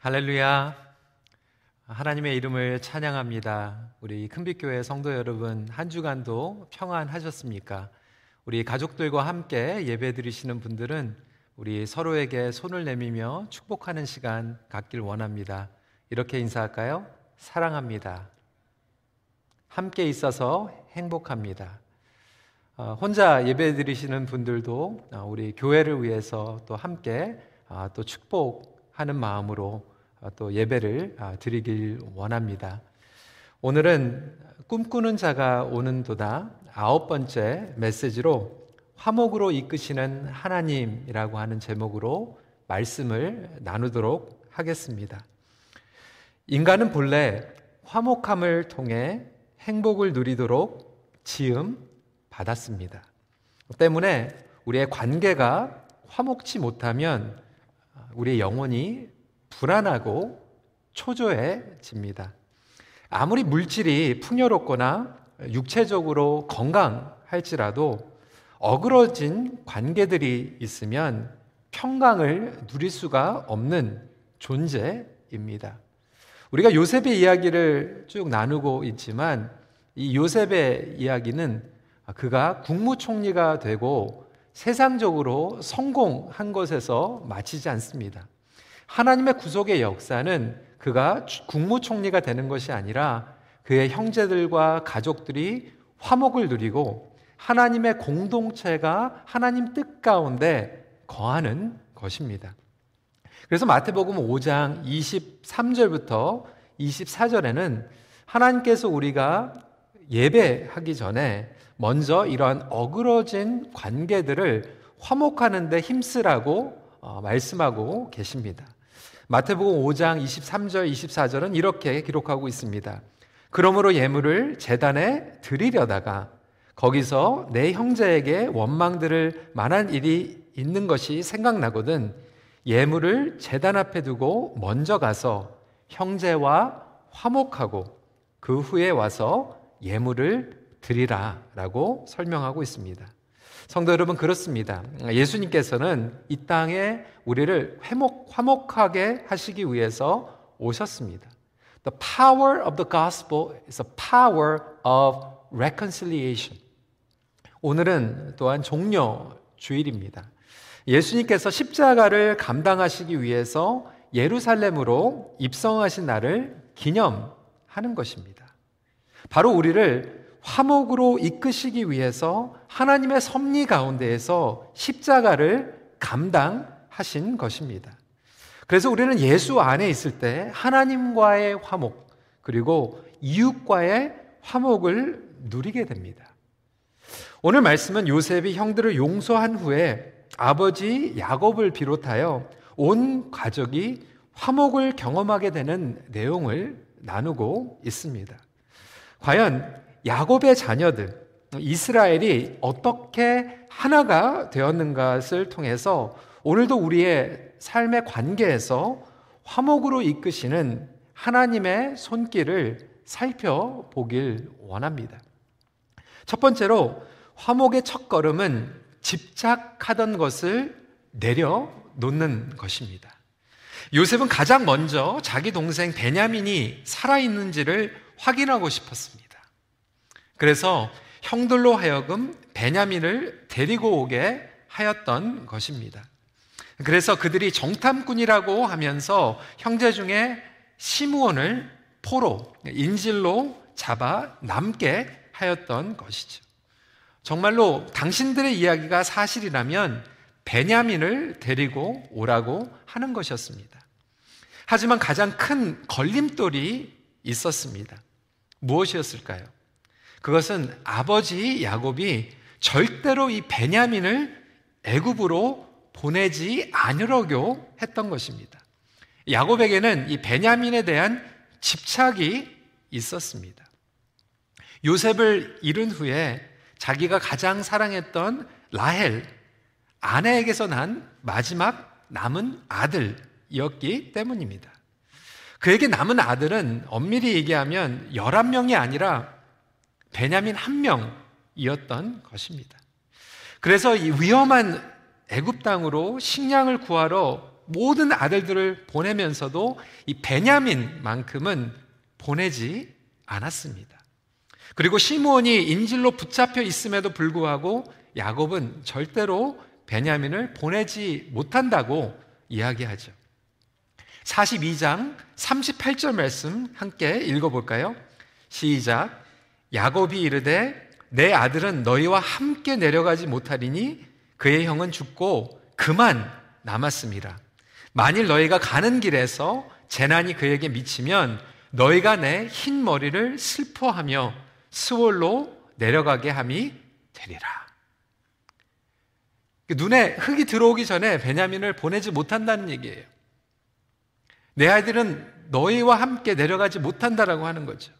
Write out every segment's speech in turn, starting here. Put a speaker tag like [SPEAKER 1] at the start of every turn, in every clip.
[SPEAKER 1] 할렐루야. 하나님의 이름을 찬양합니다. 우리 큰빛교회 성도 여러분, 한 주간도 평안하셨습니까? 우리 가족들과 함께 예배 드리시는 분들은 우리 서로에게 손을 내밀며 축복하는 시간 갖길 원합니다. 이렇게 인사할까요? 사랑합니다. 함께 있어서 행복합니다. 어, 혼자 예배 드리시는 분들도 어, 우리 교회를 위해서 또 함께 아, 또 축복 하는 마음으로 어, 또 예배를 아, 드리길 원합니다. 오늘은 꿈꾸는 자가 오는도다 아홉 번째 메시지로 화목으로 이끄시는 하나님이라고 하는 제목으로 말씀을 나누도록 하겠습니다. 인간은 본래 화목함을 통해 행복을 누리도록 지음 받았습니다. 때문에 우리의 관계가 화목치 못하면 우리의 영혼이 불안하고 초조해집니다. 아무리 물질이 풍요롭거나 육체적으로 건강할지라도 어그러진 관계들이 있으면 평강을 누릴 수가 없는 존재입니다. 우리가 요셉의 이야기를 쭉 나누고 있지만 이 요셉의 이야기는 그가 국무총리가 되고 세상적으로 성공한 것에서 마치지 않습니다. 하나님의 구속의 역사는 그가 국무총리가 되는 것이 아니라 그의 형제들과 가족들이 화목을 누리고 하나님의 공동체가 하나님 뜻 가운데 거하는 것입니다. 그래서 마태복음 5장 23절부터 24절에는 하나님께서 우리가 예배하기 전에 먼저 이러한 어그러진 관계들을 화목하는 데 힘쓰라고 어, 말씀하고 계십니다. 마태복음 5장 23절 24절은 이렇게 기록하고 있습니다. 그러므로 예물을 재단에 드리려다가 거기서 내 형제에게 원망들을 만한 일이 있는 것이 생각나거든 예물을 재단 앞에 두고 먼저 가서 형제와 화목하고 그 후에 와서 예물을 드리라 라고 설명하고 있습니다. 성도 여러분 그렇습니다. 예수님께서는 이 땅에 우리를 회목 화목하게 하시기 위해서 오셨습니다. The power of the gospel is a power of reconciliation. 오늘은 또한 종려 주일입니다. 예수님께서 십자가를 감당하시기 위해서 예루살렘으로 입성하신 날을 기념하는 것입니다. 바로 우리를 화목으로 이끄시기 위해서 하나님의 섭리 가운데에서 십자가를 감당하신 것입니다. 그래서 우리는 예수 안에 있을 때 하나님과의 화목, 그리고 이웃과의 화목을 누리게 됩니다. 오늘 말씀은 요셉이 형들을 용서한 후에 아버지 야곱을 비롯하여 온 가족이 화목을 경험하게 되는 내용을 나누고 있습니다. 과연 야곱의 자녀들, 이스라엘이 어떻게 하나가 되었는가를 통해서 오늘도 우리의 삶의 관계에서 화목으로 이끄시는 하나님의 손길을 살펴보길 원합니다. 첫 번째로 화목의 첫 걸음은 집착하던 것을 내려놓는 것입니다. 요셉은 가장 먼저 자기 동생 베냐민이 살아있는지를 확인하고 싶었습니다. 그래서 형들로 하여금 베냐민을 데리고 오게 하였던 것입니다. 그래서 그들이 정탐꾼이라고 하면서 형제 중에 시므온을 포로, 인질로 잡아 남게 하였던 것이죠. 정말로 당신들의 이야기가 사실이라면 베냐민을 데리고 오라고 하는 것이었습니다. 하지만 가장 큰 걸림돌이 있었습니다. 무엇이었을까요? 그것은 아버지 야곱이 절대로 이 베냐민을 애굽으로 보내지 않으려고 했던 것입니다. 야곱에게는 이 베냐민에 대한 집착이 있었습니다. 요셉을 잃은 후에 자기가 가장 사랑했던 라헬 아내에게서 난 마지막 남은 아들이었기 때문입니다. 그에게 남은 아들은 엄밀히 얘기하면 11명이 아니라 베냐민 한 명이었던 것입니다. 그래서 이 위험한 애굽 땅으로 식량을 구하러 모든 아들들을 보내면서도 이 베냐민만큼은 보내지 않았습니다. 그리고 시므온이 인질로 붙잡혀 있음에도 불구하고 야곱은 절대로 베냐민을 보내지 못한다고 이야기하죠. 42장 38절 말씀 함께 읽어볼까요? 시작. 야곱이 이르되 내 아들은 너희와 함께 내려가지 못하리니 그의 형은 죽고 그만 남았습니다. 만일 너희가 가는 길에서 재난이 그에게 미치면 너희가 내 흰 머리를 슬퍼하며 스월로 내려가게 함이 되리라. 그 눈에 흙이 들어오기 전에 베냐민을 보내지 못한다는 얘기예요. 내 아이들은 너희와 함께 내려가지 못한다라고 하는 거죠.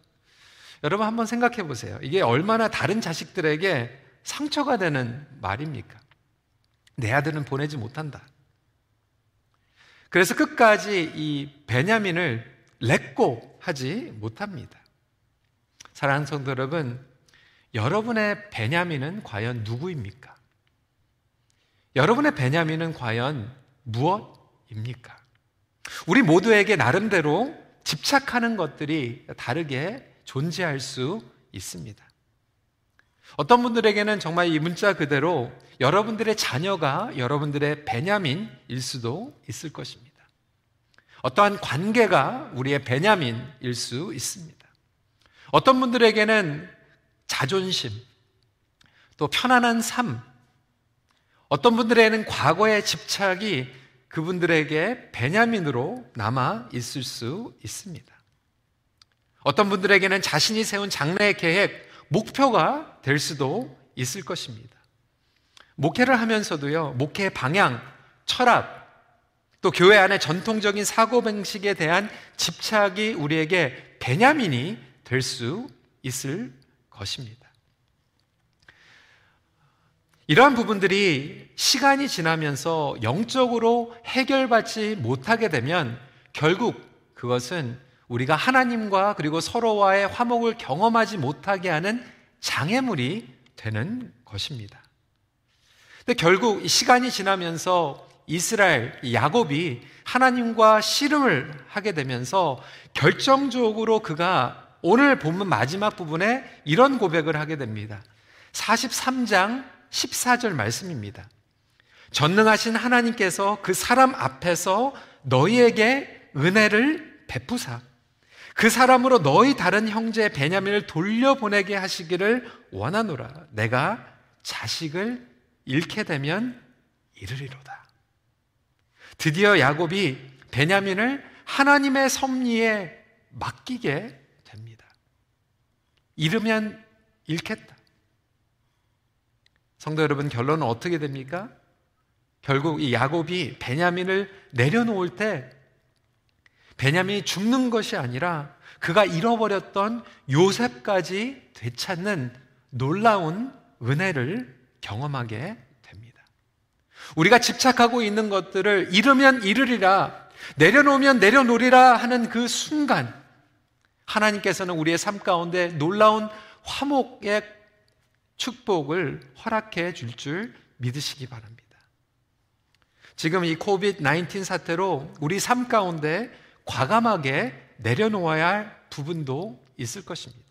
[SPEAKER 1] 여러분 한번 생각해 보세요. 이게 얼마나 다른 자식들에게 상처가 되는 말입니까? 내 아들은 보내지 못한다. 그래서 끝까지 이 베냐민을 렛고 하지 못합니다. 사랑하는 성도 여러분, 여러분의 베냐민은 과연 누구입니까? 여러분의 베냐민은 과연 무엇입니까? 우리 모두에게 나름대로 집착하는 것들이 다르게 존재할 수 있습니다. 어떤 분들에게는 정말 이 문자 그대로 여러분들의 자녀가 여러분들의 베냐민일 수도 있을 것입니다. 어떠한 관계가 우리의 베냐민일 수 있습니다. 어떤 분들에게는 자존심, 또 편안한 삶, 어떤 분들에게는 과거의 집착이 그분들에게 베냐민으로 남아 있을 수 있습니다. 어떤 분들에게는 자신이 세운 장래 계획, 목표가 될 수도 있을 것입니다. 목회를 하면서도요, 목회 방향, 철학, 또 교회 안의 전통적인 사고방식에 대한 집착이 우리에게 베냐민이 될 수 있을 것입니다. 이러한 부분들이 시간이 지나면서 영적으로 해결받지 못하게 되면 결국 그것은 우리가 하나님과 그리고 서로와의 화목을 경험하지 못하게 하는 장애물이 되는 것입니다. 근데 결국 시간이 지나면서 이스라엘 야곱이 하나님과 씨름을 하게 되면서 결정적으로 그가 오늘 본문 마지막 부분에 이런 고백을 하게 됩니다. 43장 14절 말씀입니다. 전능하신 하나님께서 그 사람 앞에서 너희에게 은혜를 베푸사 그 사람으로 너희 다른 형제 베냐민을 돌려보내게 하시기를 원하노라. 내가 자식을 잃게 되면 이르리로다. 드디어 야곱이 베냐민을 하나님의 섭리에 맡기게 됩니다. 잃으면 잃겠다. 성도 여러분 결론은 어떻게 됩니까? 결국 이 야곱이 베냐민을 내려놓을 때 베냐민이 죽는 것이 아니라 그가 잃어버렸던 요셉까지 되찾는 놀라운 은혜를 경험하게 됩니다. 우리가 집착하고 있는 것들을 잃으면 잃으리라, 내려놓으면 내려놓으리라 하는 그 순간, 하나님께서는 우리의 삶 가운데 놀라운 화목의 축복을 허락해 주실 줄 믿으시기 바랍니다. 지금 이 COVID 19 사태로 우리 삶 가운데 과감하게 내려놓아야 할 부분도 있을 것입니다.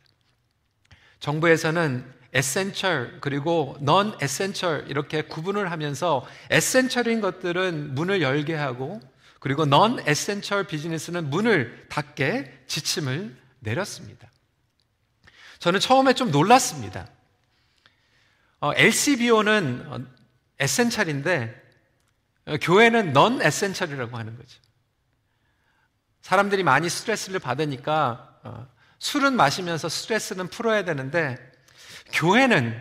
[SPEAKER 1] 정부에서는 essential 그리고 non essential 이렇게 구분을 하면서 essential인 것들은 문을 열게 하고 그리고 non essential business는 문을 닫게 지침을 내렸습니다. 저는 처음에 좀 놀랐습니다. 어, LCBO는 essential인데 어, 교회는 non essential이라고 하는 거죠. 사람들이 많이 스트레스를 받으니까 어, 술은 마시면서 스트레스는 풀어야 되는데 교회는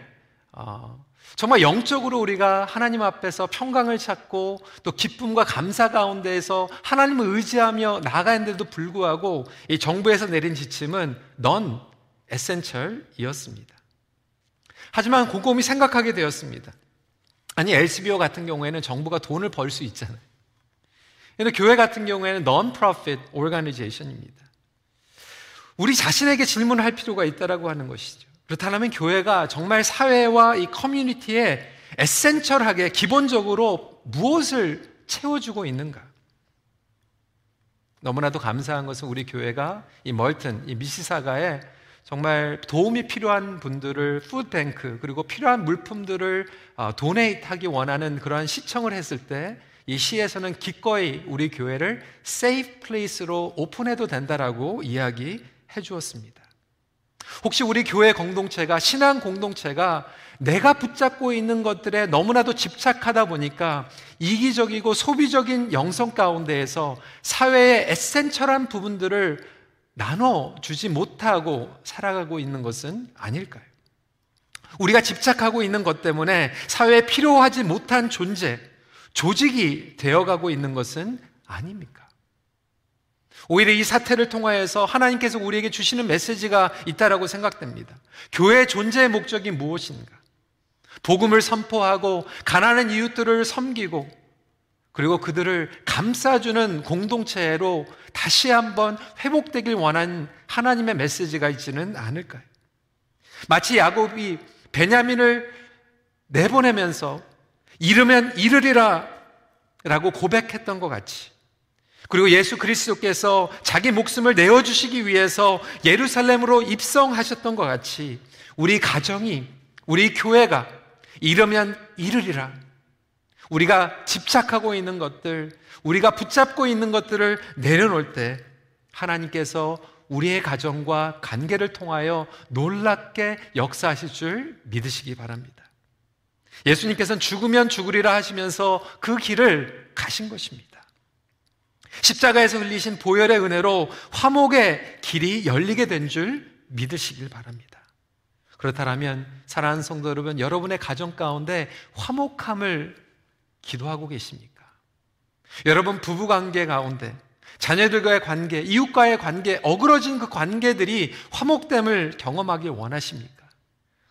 [SPEAKER 1] 어, 정말 영적으로 우리가 하나님 앞에서 평강을 찾고 또 기쁨과 감사 가운데에서 하나님을 의지하며 나아가는데도 불구하고 이 정부에서 내린 지침은 non 에센셜이었습니다. 하지만 곰곰이 생각하게 되었습니다. 아니, LCBO 같은 경우에는 정부가 돈을 벌 수 있잖아요. 근데 교회 같은 경우에는 non-profit organization입니다. 우리 자신에게 질문을 할 필요가 있다라고 하는 것이죠. 그렇다면 교회가 정말 사회와 이 커뮤니티에 에센셜하게 기본적으로 무엇을 채워주고 있는가? 너무나도 감사한 것은 우리 교회가 이 말튼, 이 미시사가에 정말 도움이 필요한 분들을 푸드뱅크 그리고 필요한 물품들을 donate 어, 하기 원하는 그러한 신청을 했을 때 이 시에서는 기꺼이 우리 교회를 safe place로 오픈해도 된다라고 이야기해 주었습니다. 혹시 우리 교회 공동체가 신앙 공동체가 내가 붙잡고 있는 것들에 너무나도 집착하다 보니까 이기적이고 소비적인 영성 가운데에서 사회의 에센셜한 부분들을 나눠주지 못하고 살아가고 있는 것은 아닐까요? 우리가 집착하고 있는 것 때문에 사회에 필요하지 못한 존재, 조직이 되어가고 있는 것은 아닙니까? 오히려 이 사태를 통하여서 하나님께서 우리에게 주시는 메시지가 있다라고 생각됩니다. 교회의 존재의 목적이 무엇인가? 복음을 선포하고 가난한 이웃들을 섬기고 그리고 그들을 감싸주는 공동체로 다시 한번 회복되길 원한 하나님의 메시지가 있지는 않을까요? 마치 야곱이 베냐민을 내보내면서 이르면 이르리라 라고 고백했던 것 같이 그리고 예수 그리스도께서 자기 목숨을 내어주시기 위해서 예루살렘으로 입성하셨던 것 같이 우리 가정이, 우리 교회가 이러면 이르리라. 우리가 집착하고 있는 것들, 우리가 붙잡고 있는 것들을 내려놓을 때 하나님께서 우리의 가정과 관계를 통하여 놀랍게 역사하실 줄 믿으시기 바랍니다. 예수님께서는 죽으면 죽으리라 하시면서 그 길을 가신 것입니다. 십자가에서 흘리신 보혈의 은혜로 화목의 길이 열리게 된 줄 믿으시길 바랍니다. 그렇다면 사랑하는 성도 여러분, 여러분의 가정 가운데 화목함을 기도하고 계십니까? 여러분 부부 관계 가운데 자녀들과의 관계, 이웃과의 관계, 어그러진 그 관계들이 화목됨을 경험하길 원하십니까?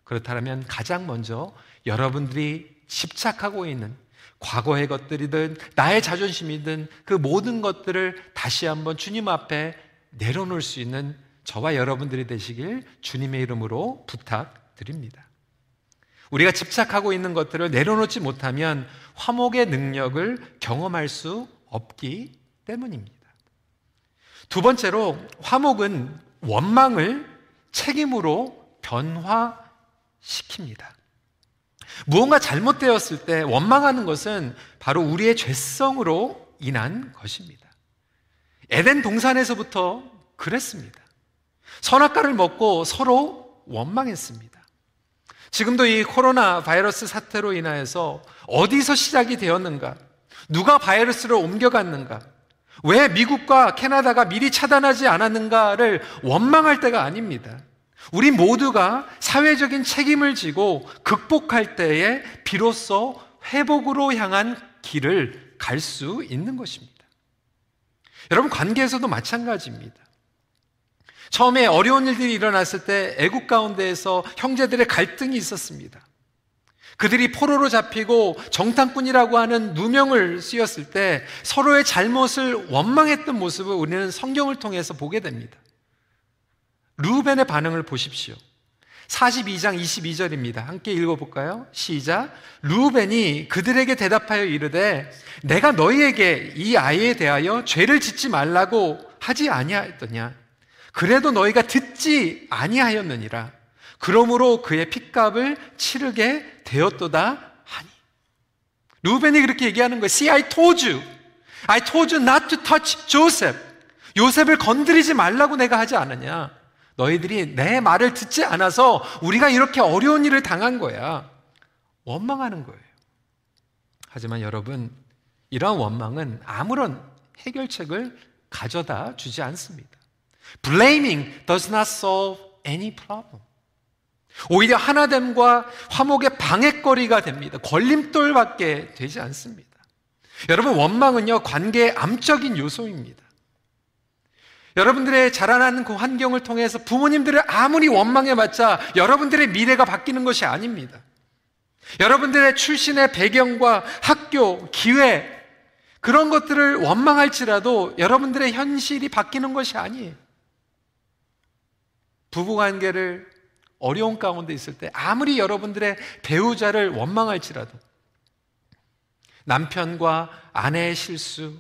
[SPEAKER 1] 그렇다면 가장 먼저 여러분들이 집착하고 있는 과거의 것들이든 나의 자존심이든 그 모든 것들을 다시 한번 주님 앞에 내려놓을 수 있는 저와 여러분들이 되시길 주님의 이름으로 부탁드립니다. 우리가 집착하고 있는 것들을 내려놓지 못하면 화목의 능력을 경험할 수 없기 때문입니다. 두 번째로 화목은 원망을 책임으로 변화시킵니다. 무언가 잘못되었을 때 원망하는 것은 바로 우리의 죄성으로 인한 것입니다. 에덴 동산에서부터 그랬습니다. 선악과를 먹고 서로 원망했습니다. 지금도 이 코로나 바이러스 사태로 인하여서 어디서 시작이 되었는가? 누가 바이러스를 옮겨갔는가? 왜 미국과 캐나다가 미리 차단하지 않았는가를 원망할 때가 아닙니다. 우리 모두가 사회적인 책임을 지고 극복할 때에 비로소 회복으로 향한 길을 갈 수 있는 것입니다. 여러분, 관계에서도 마찬가지입니다. 처음에 어려운 일들이 일어났을 때 애국 가운데에서 형제들의 갈등이 있었습니다. 그들이 포로로 잡히고 정탐꾼이라고 하는 누명을 쓰였을 때 서로의 잘못을 원망했던 모습을 우리는 성경을 통해서 보게 됩니다. 루벤의 반응을 보십시오. 42장 22절입니다. 함께 읽어볼까요? 시작. 루벤이 그들에게 대답하여 이르되 내가 너희에게 이 아이에 대하여 죄를 짓지 말라고 하지 아니하였더냐. 그래도 너희가 듣지 아니하였느니라. 그러므로 그의 핏값을 치르게 되었도다 하니. 루벤이 그렇게 얘기하는 거예요. See, I told you. I told you not to touch Joseph. 요셉을 건드리지 말라고 내가 하지 않았냐. 너희들이 내 말을 듣지 않아서 우리가 이렇게 어려운 일을 당한 거야. 원망하는 거예요. 하지만 여러분, 이러한 원망은 아무런 해결책을 가져다 주지 않습니다. Blaming does not solve any problem. 오히려 하나됨과 화목의 방해거리가 됩니다. 걸림돌밖에 되지 않습니다. 여러분, 원망은요, 관계의 암적인 요소입니다. 여러분들의 자라나는 그 환경을 통해서 부모님들을 아무리 원망해봤자 여러분들의 미래가 바뀌는 것이 아닙니다. 여러분들의 출신의 배경과 학교, 기회, 그런 것들을 원망할지라도 여러분들의 현실이 바뀌는 것이 아니에요. 부부 관계를 어려운 가운데 있을 때 아무리 여러분들의 배우자를 원망할지라도 남편과 아내의 실수,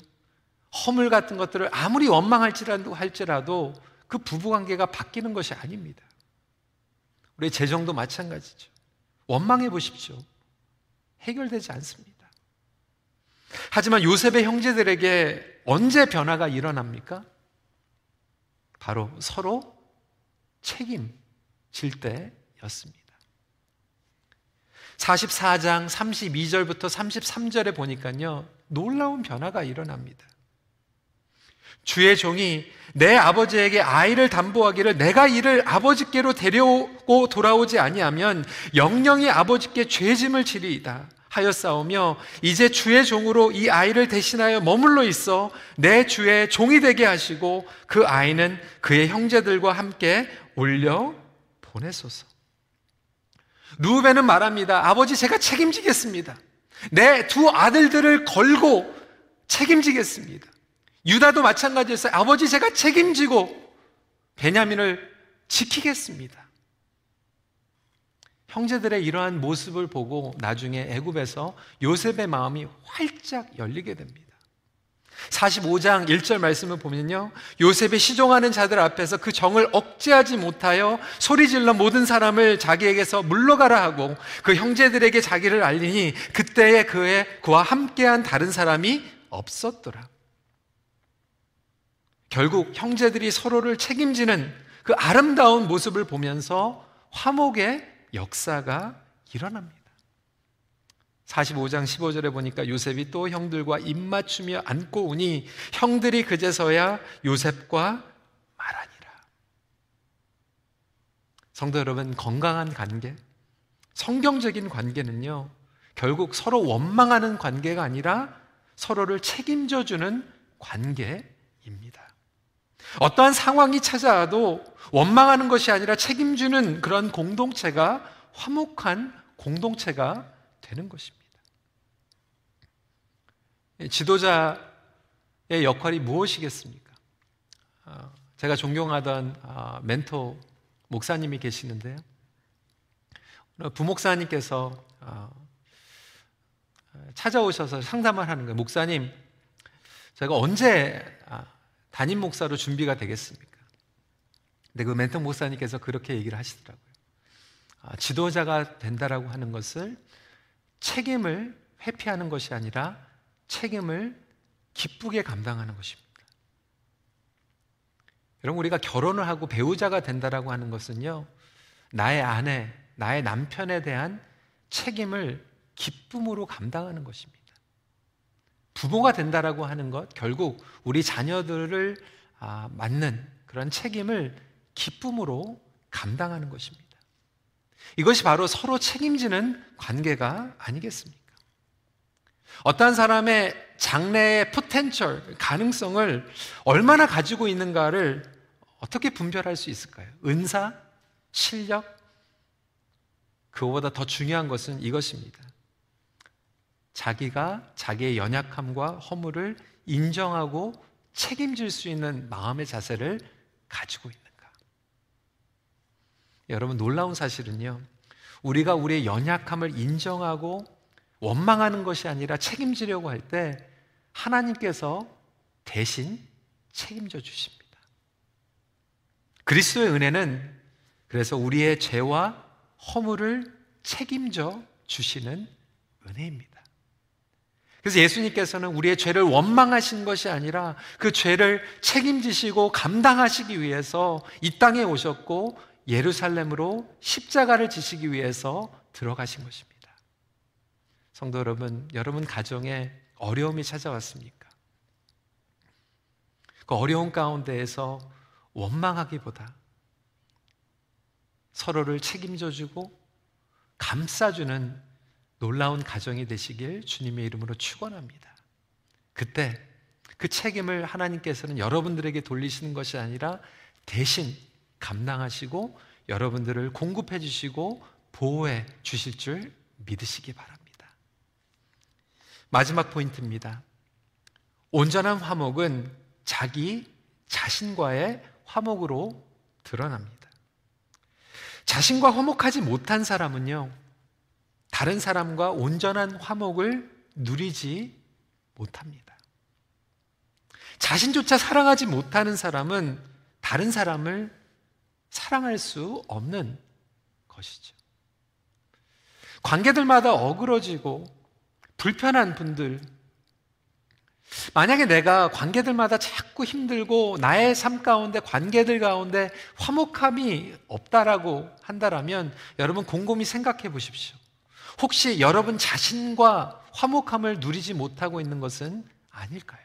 [SPEAKER 1] 허물 같은 것들을 아무리 원망할지라도 할지라도 그 부부 관계가 바뀌는 것이 아닙니다. 우리 재정도 마찬가지죠. 원망해 보십시오. 해결되지 않습니다. 하지만 요셉의 형제들에게 언제 변화가 일어납니까? 바로 서로 책임질 때였습니다. 44장 32절부터 33절에 보니까요, 놀라운 변화가 일어납니다. 주의 종이 내 아버지에게 아이를 담보하기를 내가 이를 아버지께로 데려오고 돌아오지 아니하면 영영이 아버지께 죄짐을 지리이다 하여 싸우며 이제 주의 종으로 이 아이를 대신하여 머물러 있어 내 주의 종이 되게 하시고 그 아이는 그의 형제들과 함께 올려 보내소서. 루벤은 말합니다. 아버지 제가 책임지겠습니다. 내 두 아들들을 걸고 책임지겠습니다. 유다도 마찬가지였어요. 아버지 제가 책임지고 베냐민을 지키겠습니다. 형제들의 이러한 모습을 보고 나중에 애굽에서 요셉의 마음이 활짝 열리게 됩니다. 45장 1절 말씀을 보면요. 요셉이 시종하는 자들 앞에서 그 정을 억제하지 못하여 소리질러 모든 사람을 자기에게서 물러가라 하고 그 형제들에게 자기를 알리니 그때에 그의 그와 함께한 다른 사람이 없었더라. 결국 형제들이 서로를 책임지는 그 아름다운 모습을 보면서 화목의 역사가 일어납니다. 45장 15절에 보니까 요셉이 또 형들과 입맞추며 안고 오니 형들이 그제서야 요셉과 말하니라. 성도 여러분, 건강한 관계, 성경적인 관계는요, 결국 서로 원망하는 관계가 아니라 서로를 책임져 주는 관계입니다. 어떠한 상황이 찾아와도 원망하는 것이 아니라 책임지는 그런 공동체가 화목한 공동체가 되는 것입니다. 지도자의 역할이 무엇이겠습니까? 어, 제가 존경하던 어, 멘토 목사님이 계시는데요. 부목사님께서 어, 찾아오셔서 상담을 하는 거예요. 목사님, 제가 언제 아, 담임 목사로 준비가 되겠습니까? 근데 그 멘토 목사님께서 그렇게 얘기를 하시더라고요. 아, 지도자가 된다라고 하는 것을 책임을 회피하는 것이 아니라 책임을 기쁘게 감당하는 것입니다. 여러분, 우리가 결혼을 하고 배우자가 된다라고 하는 것은요, 나의 아내, 나의 남편에 대한 책임을 기쁨으로 감당하는 것입니다. 부모가 된다라고 하는 것, 결국 우리 자녀들을 아, 맞는 그런 책임을 기쁨으로 감당하는 것입니다. 이것이 바로 서로 책임지는 관계가 아니겠습니까? 어떠한 사람의 장래의 potential, 가능성을 얼마나 가지고 있는가를 어떻게 분별할 수 있을까요? 은사, 실력, 그거보다 더 중요한 것은 이것입니다. 자기가 자기의 연약함과 허물을 인정하고 책임질 수 있는 마음의 자세를 가지고 있는가. 여러분, 놀라운 사실은요, 우리가 우리의 연약함을 인정하고 원망하는 것이 아니라 책임지려고 할 때 하나님께서 대신 책임져 주십니다. 그리스도의 은혜는 그래서 우리의 죄와 허물을 책임져 주시는 은혜입니다. 그래서 예수님께서는 우리의 죄를 원망하신 것이 아니라 그 죄를 책임지시고 감당하시기 위해서 이 땅에 오셨고 예루살렘으로 십자가를 지시기 위해서 들어가신 것입니다. 성도 여러분, 여러분 가정에 어려움이 찾아왔습니까? 그 어려운 가운데에서 원망하기보다 서로를 책임져 주고 감싸주는 놀라운 가정이 되시길 주님의 이름으로 축원합니다. 그때 그 책임을 하나님께서는 여러분들에게 돌리시는 것이 아니라 대신 감당하시고 여러분들을 공급해 주시고 보호해 주실 줄 믿으시기 바랍니다. 마지막 포인트입니다. 온전한 화목은 자기 자신과의 화목으로 드러납니다. 자신과 화목하지 못한 사람은요, 다른 사람과 온전한 화목을 누리지 못합니다. 자신조차 사랑하지 못하는 사람은 다른 사람을 사랑할 수 없는 것이죠. 관계들마다 어그러지고 불편한 분들, 만약에 내가 관계들마다 자꾸 힘들고 나의 삶 가운데 관계들 가운데 화목함이 없다라고 한다라면 여러분 곰곰이 생각해 보십시오. 혹시 여러분 자신과 화목함을 누리지 못하고 있는 것은 아닐까요?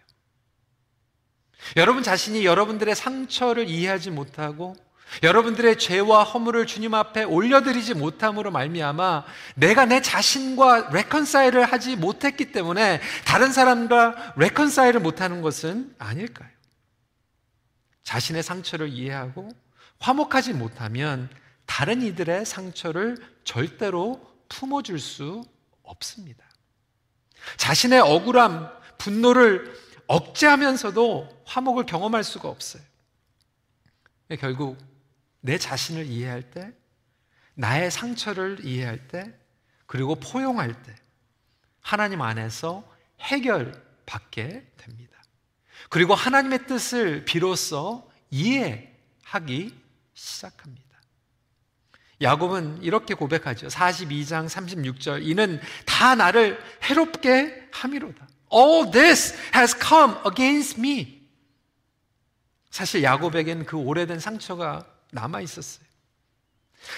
[SPEAKER 1] 여러분 자신이 여러분들의 상처를 이해하지 못하고 여러분들의 죄와 허물을 주님 앞에 올려드리지 못함으로 말미암아 내가 내 자신과 레컨사일을 하지 못했기 때문에 다른 사람과 레컨사일을 못하는 것은 아닐까요? 자신의 상처를 이해하고 화목하지 못하면 다른 이들의 상처를 절대로 품어줄 수 없습니다. 자신의 억울함, 분노를 억제하면서도 화목을 경험할 수가 없어요. 결국 내 자신을 이해할 때, 나의 상처를 이해할 때, 그리고 포용할 때, 하나님 안에서 해결받게 됩니다. 그리고 하나님의 뜻을 비로소 이해하기 시작합니다. 야곱은 이렇게 고백하죠. 42장 36절. 이는 다 나를 해롭게 함이로다. All this has come against me. 사실 야곱에겐 그 오래된 상처가 남아 있었어요.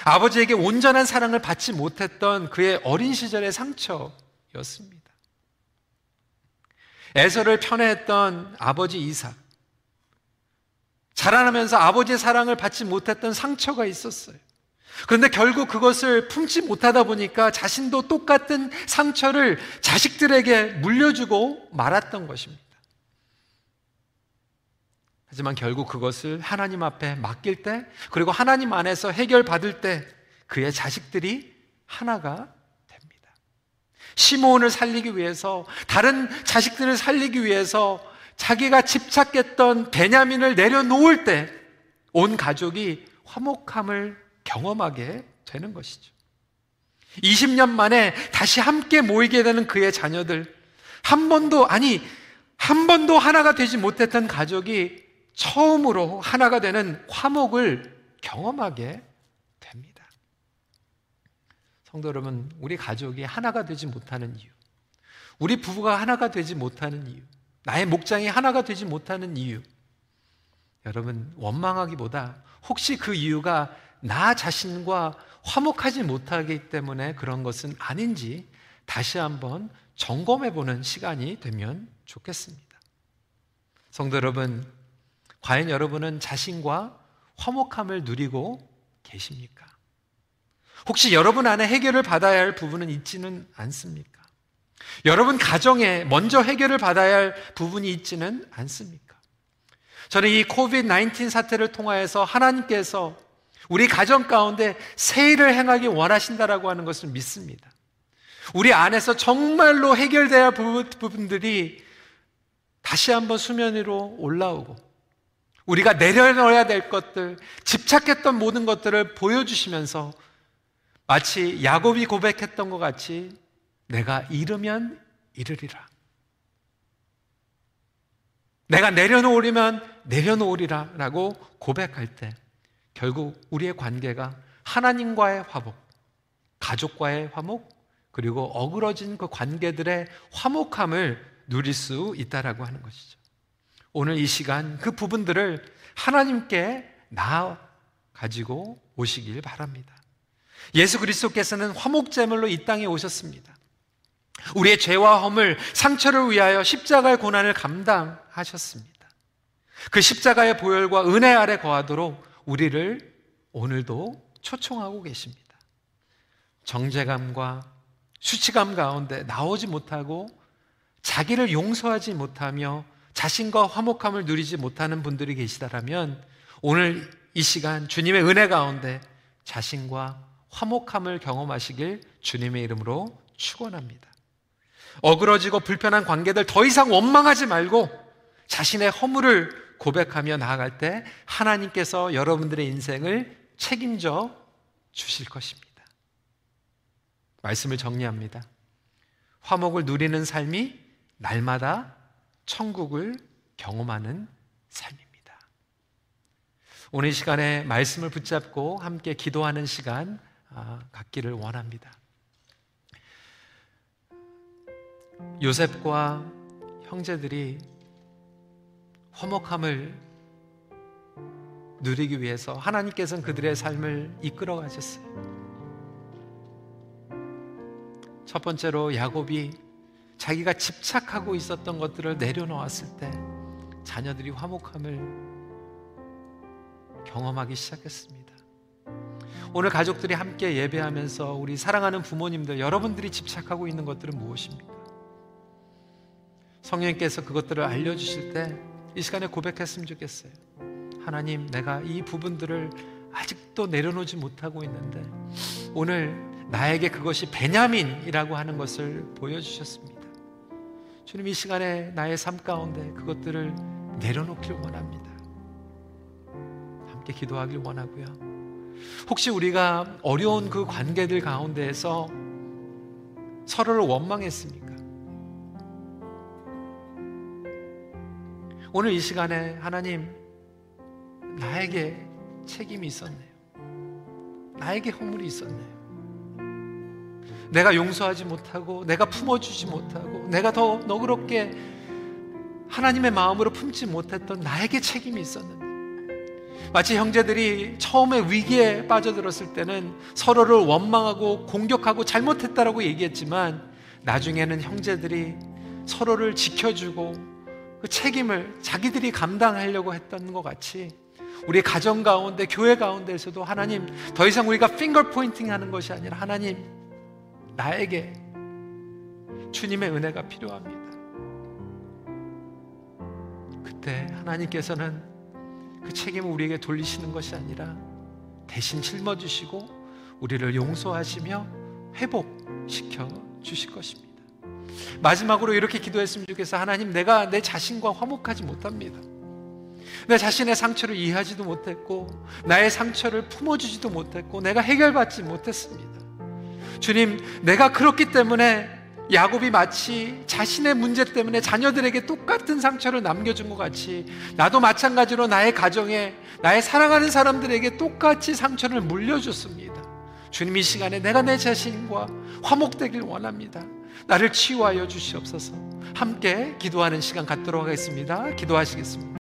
[SPEAKER 1] 아버지에게 온전한 사랑을 받지 못했던 그의 어린 시절의 상처였습니다. 에서를 편애했던 아버지 이삭. 자라나면서 아버지의 사랑을 받지 못했던 상처가 있었어요. 그런데 결국 그것을 품지 못하다 보니까 자신도 똑같은 상처를 자식들에게 물려주고 말았던 것입니다. 하지만 결국 그것을 하나님 앞에 맡길 때, 그리고 하나님 안에서 해결받을 때 그의 자식들이 하나가 됩니다. 시몬을 살리기 위해서, 다른 자식들을 살리기 위해서 자기가 집착했던 베냐민을 내려놓을 때 온 가족이 화목함을 경험하게 되는 것이죠. 20년 만에 다시 함께 모이게 되는 그의 자녀들, 한 번도, 아니, 한 번도 하나가 되지 못했던 가족이 처음으로 하나가 되는 화목을 경험하게 됩니다. 성도 여러분, 우리 가족이 하나가 되지 못하는 이유, 우리 부부가 하나가 되지 못하는 이유, 나의 목장이 하나가 되지 못하는 이유, 여러분, 원망하기보다 혹시 그 이유가 나 자신과 화목하지 못하기 때문에 그런 것은 아닌지 다시 한번 점검해 보는 시간이 되면 좋겠습니다. 성도 여러분, 과연 여러분은 자신과 화목함을 누리고 계십니까? 혹시 여러분 안에 해결을 받아야 할 부분은 있지는 않습니까? 여러분 가정에 먼저 해결을 받아야 할 부분이 있지는 않습니까? 저는 이 코비드 19 사태를 통하여서 하나님께서 우리 가정 가운데 세일을 행하기 원하신다라고 하는 것을 믿습니다. 우리 안에서 정말로 해결돼야 할 부분들이 다시 한번 수면 위로 올라오고 우리가 내려놓아야 될 것들, 집착했던 모든 것들을 보여주시면서 마치 야곱이 고백했던 것 같이 내가 이르면 이르리라. 내가 내려놓으려면 내려놓으리라 라고 고백할 때 결국 우리의 관계가 하나님과의 화목, 가족과의 화목, 그리고 어그러진 그 관계들의 화목함을 누릴 수 있다라고 하는 것이죠. 오늘 이 시간 그 부분들을 하나님께 나 가지고 오시길 바랍니다. 예수 그리스도께서는 화목제물로 이 땅에 오셨습니다. 우리의 죄와 허물, 상처를 위하여 십자가의 고난을 감당하셨습니다. 그 십자가의 보혈과 은혜 아래 거하도록 우리를 오늘도 초청하고 계십니다. 정제감과 수치감 가운데 나오지 못하고 자기를 용서하지 못하며 자신과 화목함을 누리지 못하는 분들이 계시다라면 오늘 이 시간 주님의 은혜 가운데 자신과 화목함을 경험하시길 주님의 이름으로 축원합니다. 어그러지고 불편한 관계들 더 이상 원망하지 말고 자신의 허물을 고백하며 나아갈 때 하나님께서 여러분들의 인생을 책임져 주실 것입니다. 말씀을 정리합니다. 화목을 누리는 삶이 날마다 천국을 경험하는 삶입니다. 오늘 이 시간에 말씀을 붙잡고 함께 기도하는 시간 아, 갖기를 원합니다. 요셉과 형제들이 화목함을 누리기 위해서 하나님께서는 그들의 삶을 이끌어 가셨어요. 첫 번째로 야곱이 자기가 집착하고 있었던 것들을 내려놓았을 때 자녀들이 화목함을 경험하기 시작했습니다. 오늘 가족들이 함께 예배하면서 우리 사랑하는 부모님들 여러분들이 집착하고 있는 것들은 무엇입니까? 성령님께서 그것들을 알려주실 때 이 시간에 고백했으면 좋겠어요. 하나님, 내가 이 부분들을 아직도 내려놓지 못하고 있는데 오늘 나에게 그것이 베냐민이라고 하는 것을 보여주셨습니다. 주님 이 시간에 나의 삶 가운데 그것들을 내려놓길 원합니다. 함께 기도하길 원하고요. 혹시 우리가 어려운 그 관계들 가운데에서 서로를 원망했습니까? 오늘 이 시간에 하나님 나에게 책임이 있었네요. 나에게 허물이 있었네요. 내가 용서하지 못하고 내가 품어주지 못하고 내가 더 너그럽게 하나님의 마음으로 품지 못했던 나에게 책임이 있었는데 마치 형제들이 처음에 위기에 빠져들었을 때는 서로를 원망하고 공격하고 잘못했다라고 얘기했지만 나중에는 형제들이 서로를 지켜주고 그 책임을 자기들이 감당하려고 했던 것 같이 우리 가정 가운데 교회 가운데에서도 하나님 더 이상 우리가 핑거 포인팅 하는 것이 아니라 하나님 나에게 주님의 은혜가 필요합니다. 그때 하나님께서는 그 책임을 우리에게 돌리시는 것이 아니라 대신 짊어지시고 우리를 용서하시며 회복시켜 주실 것입니다. 마지막으로 이렇게 기도했으면 좋겠어. 하나님, 내가 내 자신과 화목하지 못합니다. 내 자신의 상처를 이해하지도 못했고, 나의 상처를 품어주지도 못했고, 내가 해결받지 못했습니다. 주님, 내가 그렇기 때문에 야곱이 마치 자신의 문제 때문에 자녀들에게 똑같은 상처를 남겨준 것 같이 나도 마찬가지로 나의 가정에 나의 사랑하는 사람들에게 똑같이 상처를 물려줬습니다. 주님 이 시간에 내가 내 자신과 화목되길 원합니다. 나를 치유하여 주시옵소서. 함께 기도하는 시간 갖도록 하겠습니다. 기도하시겠습니다.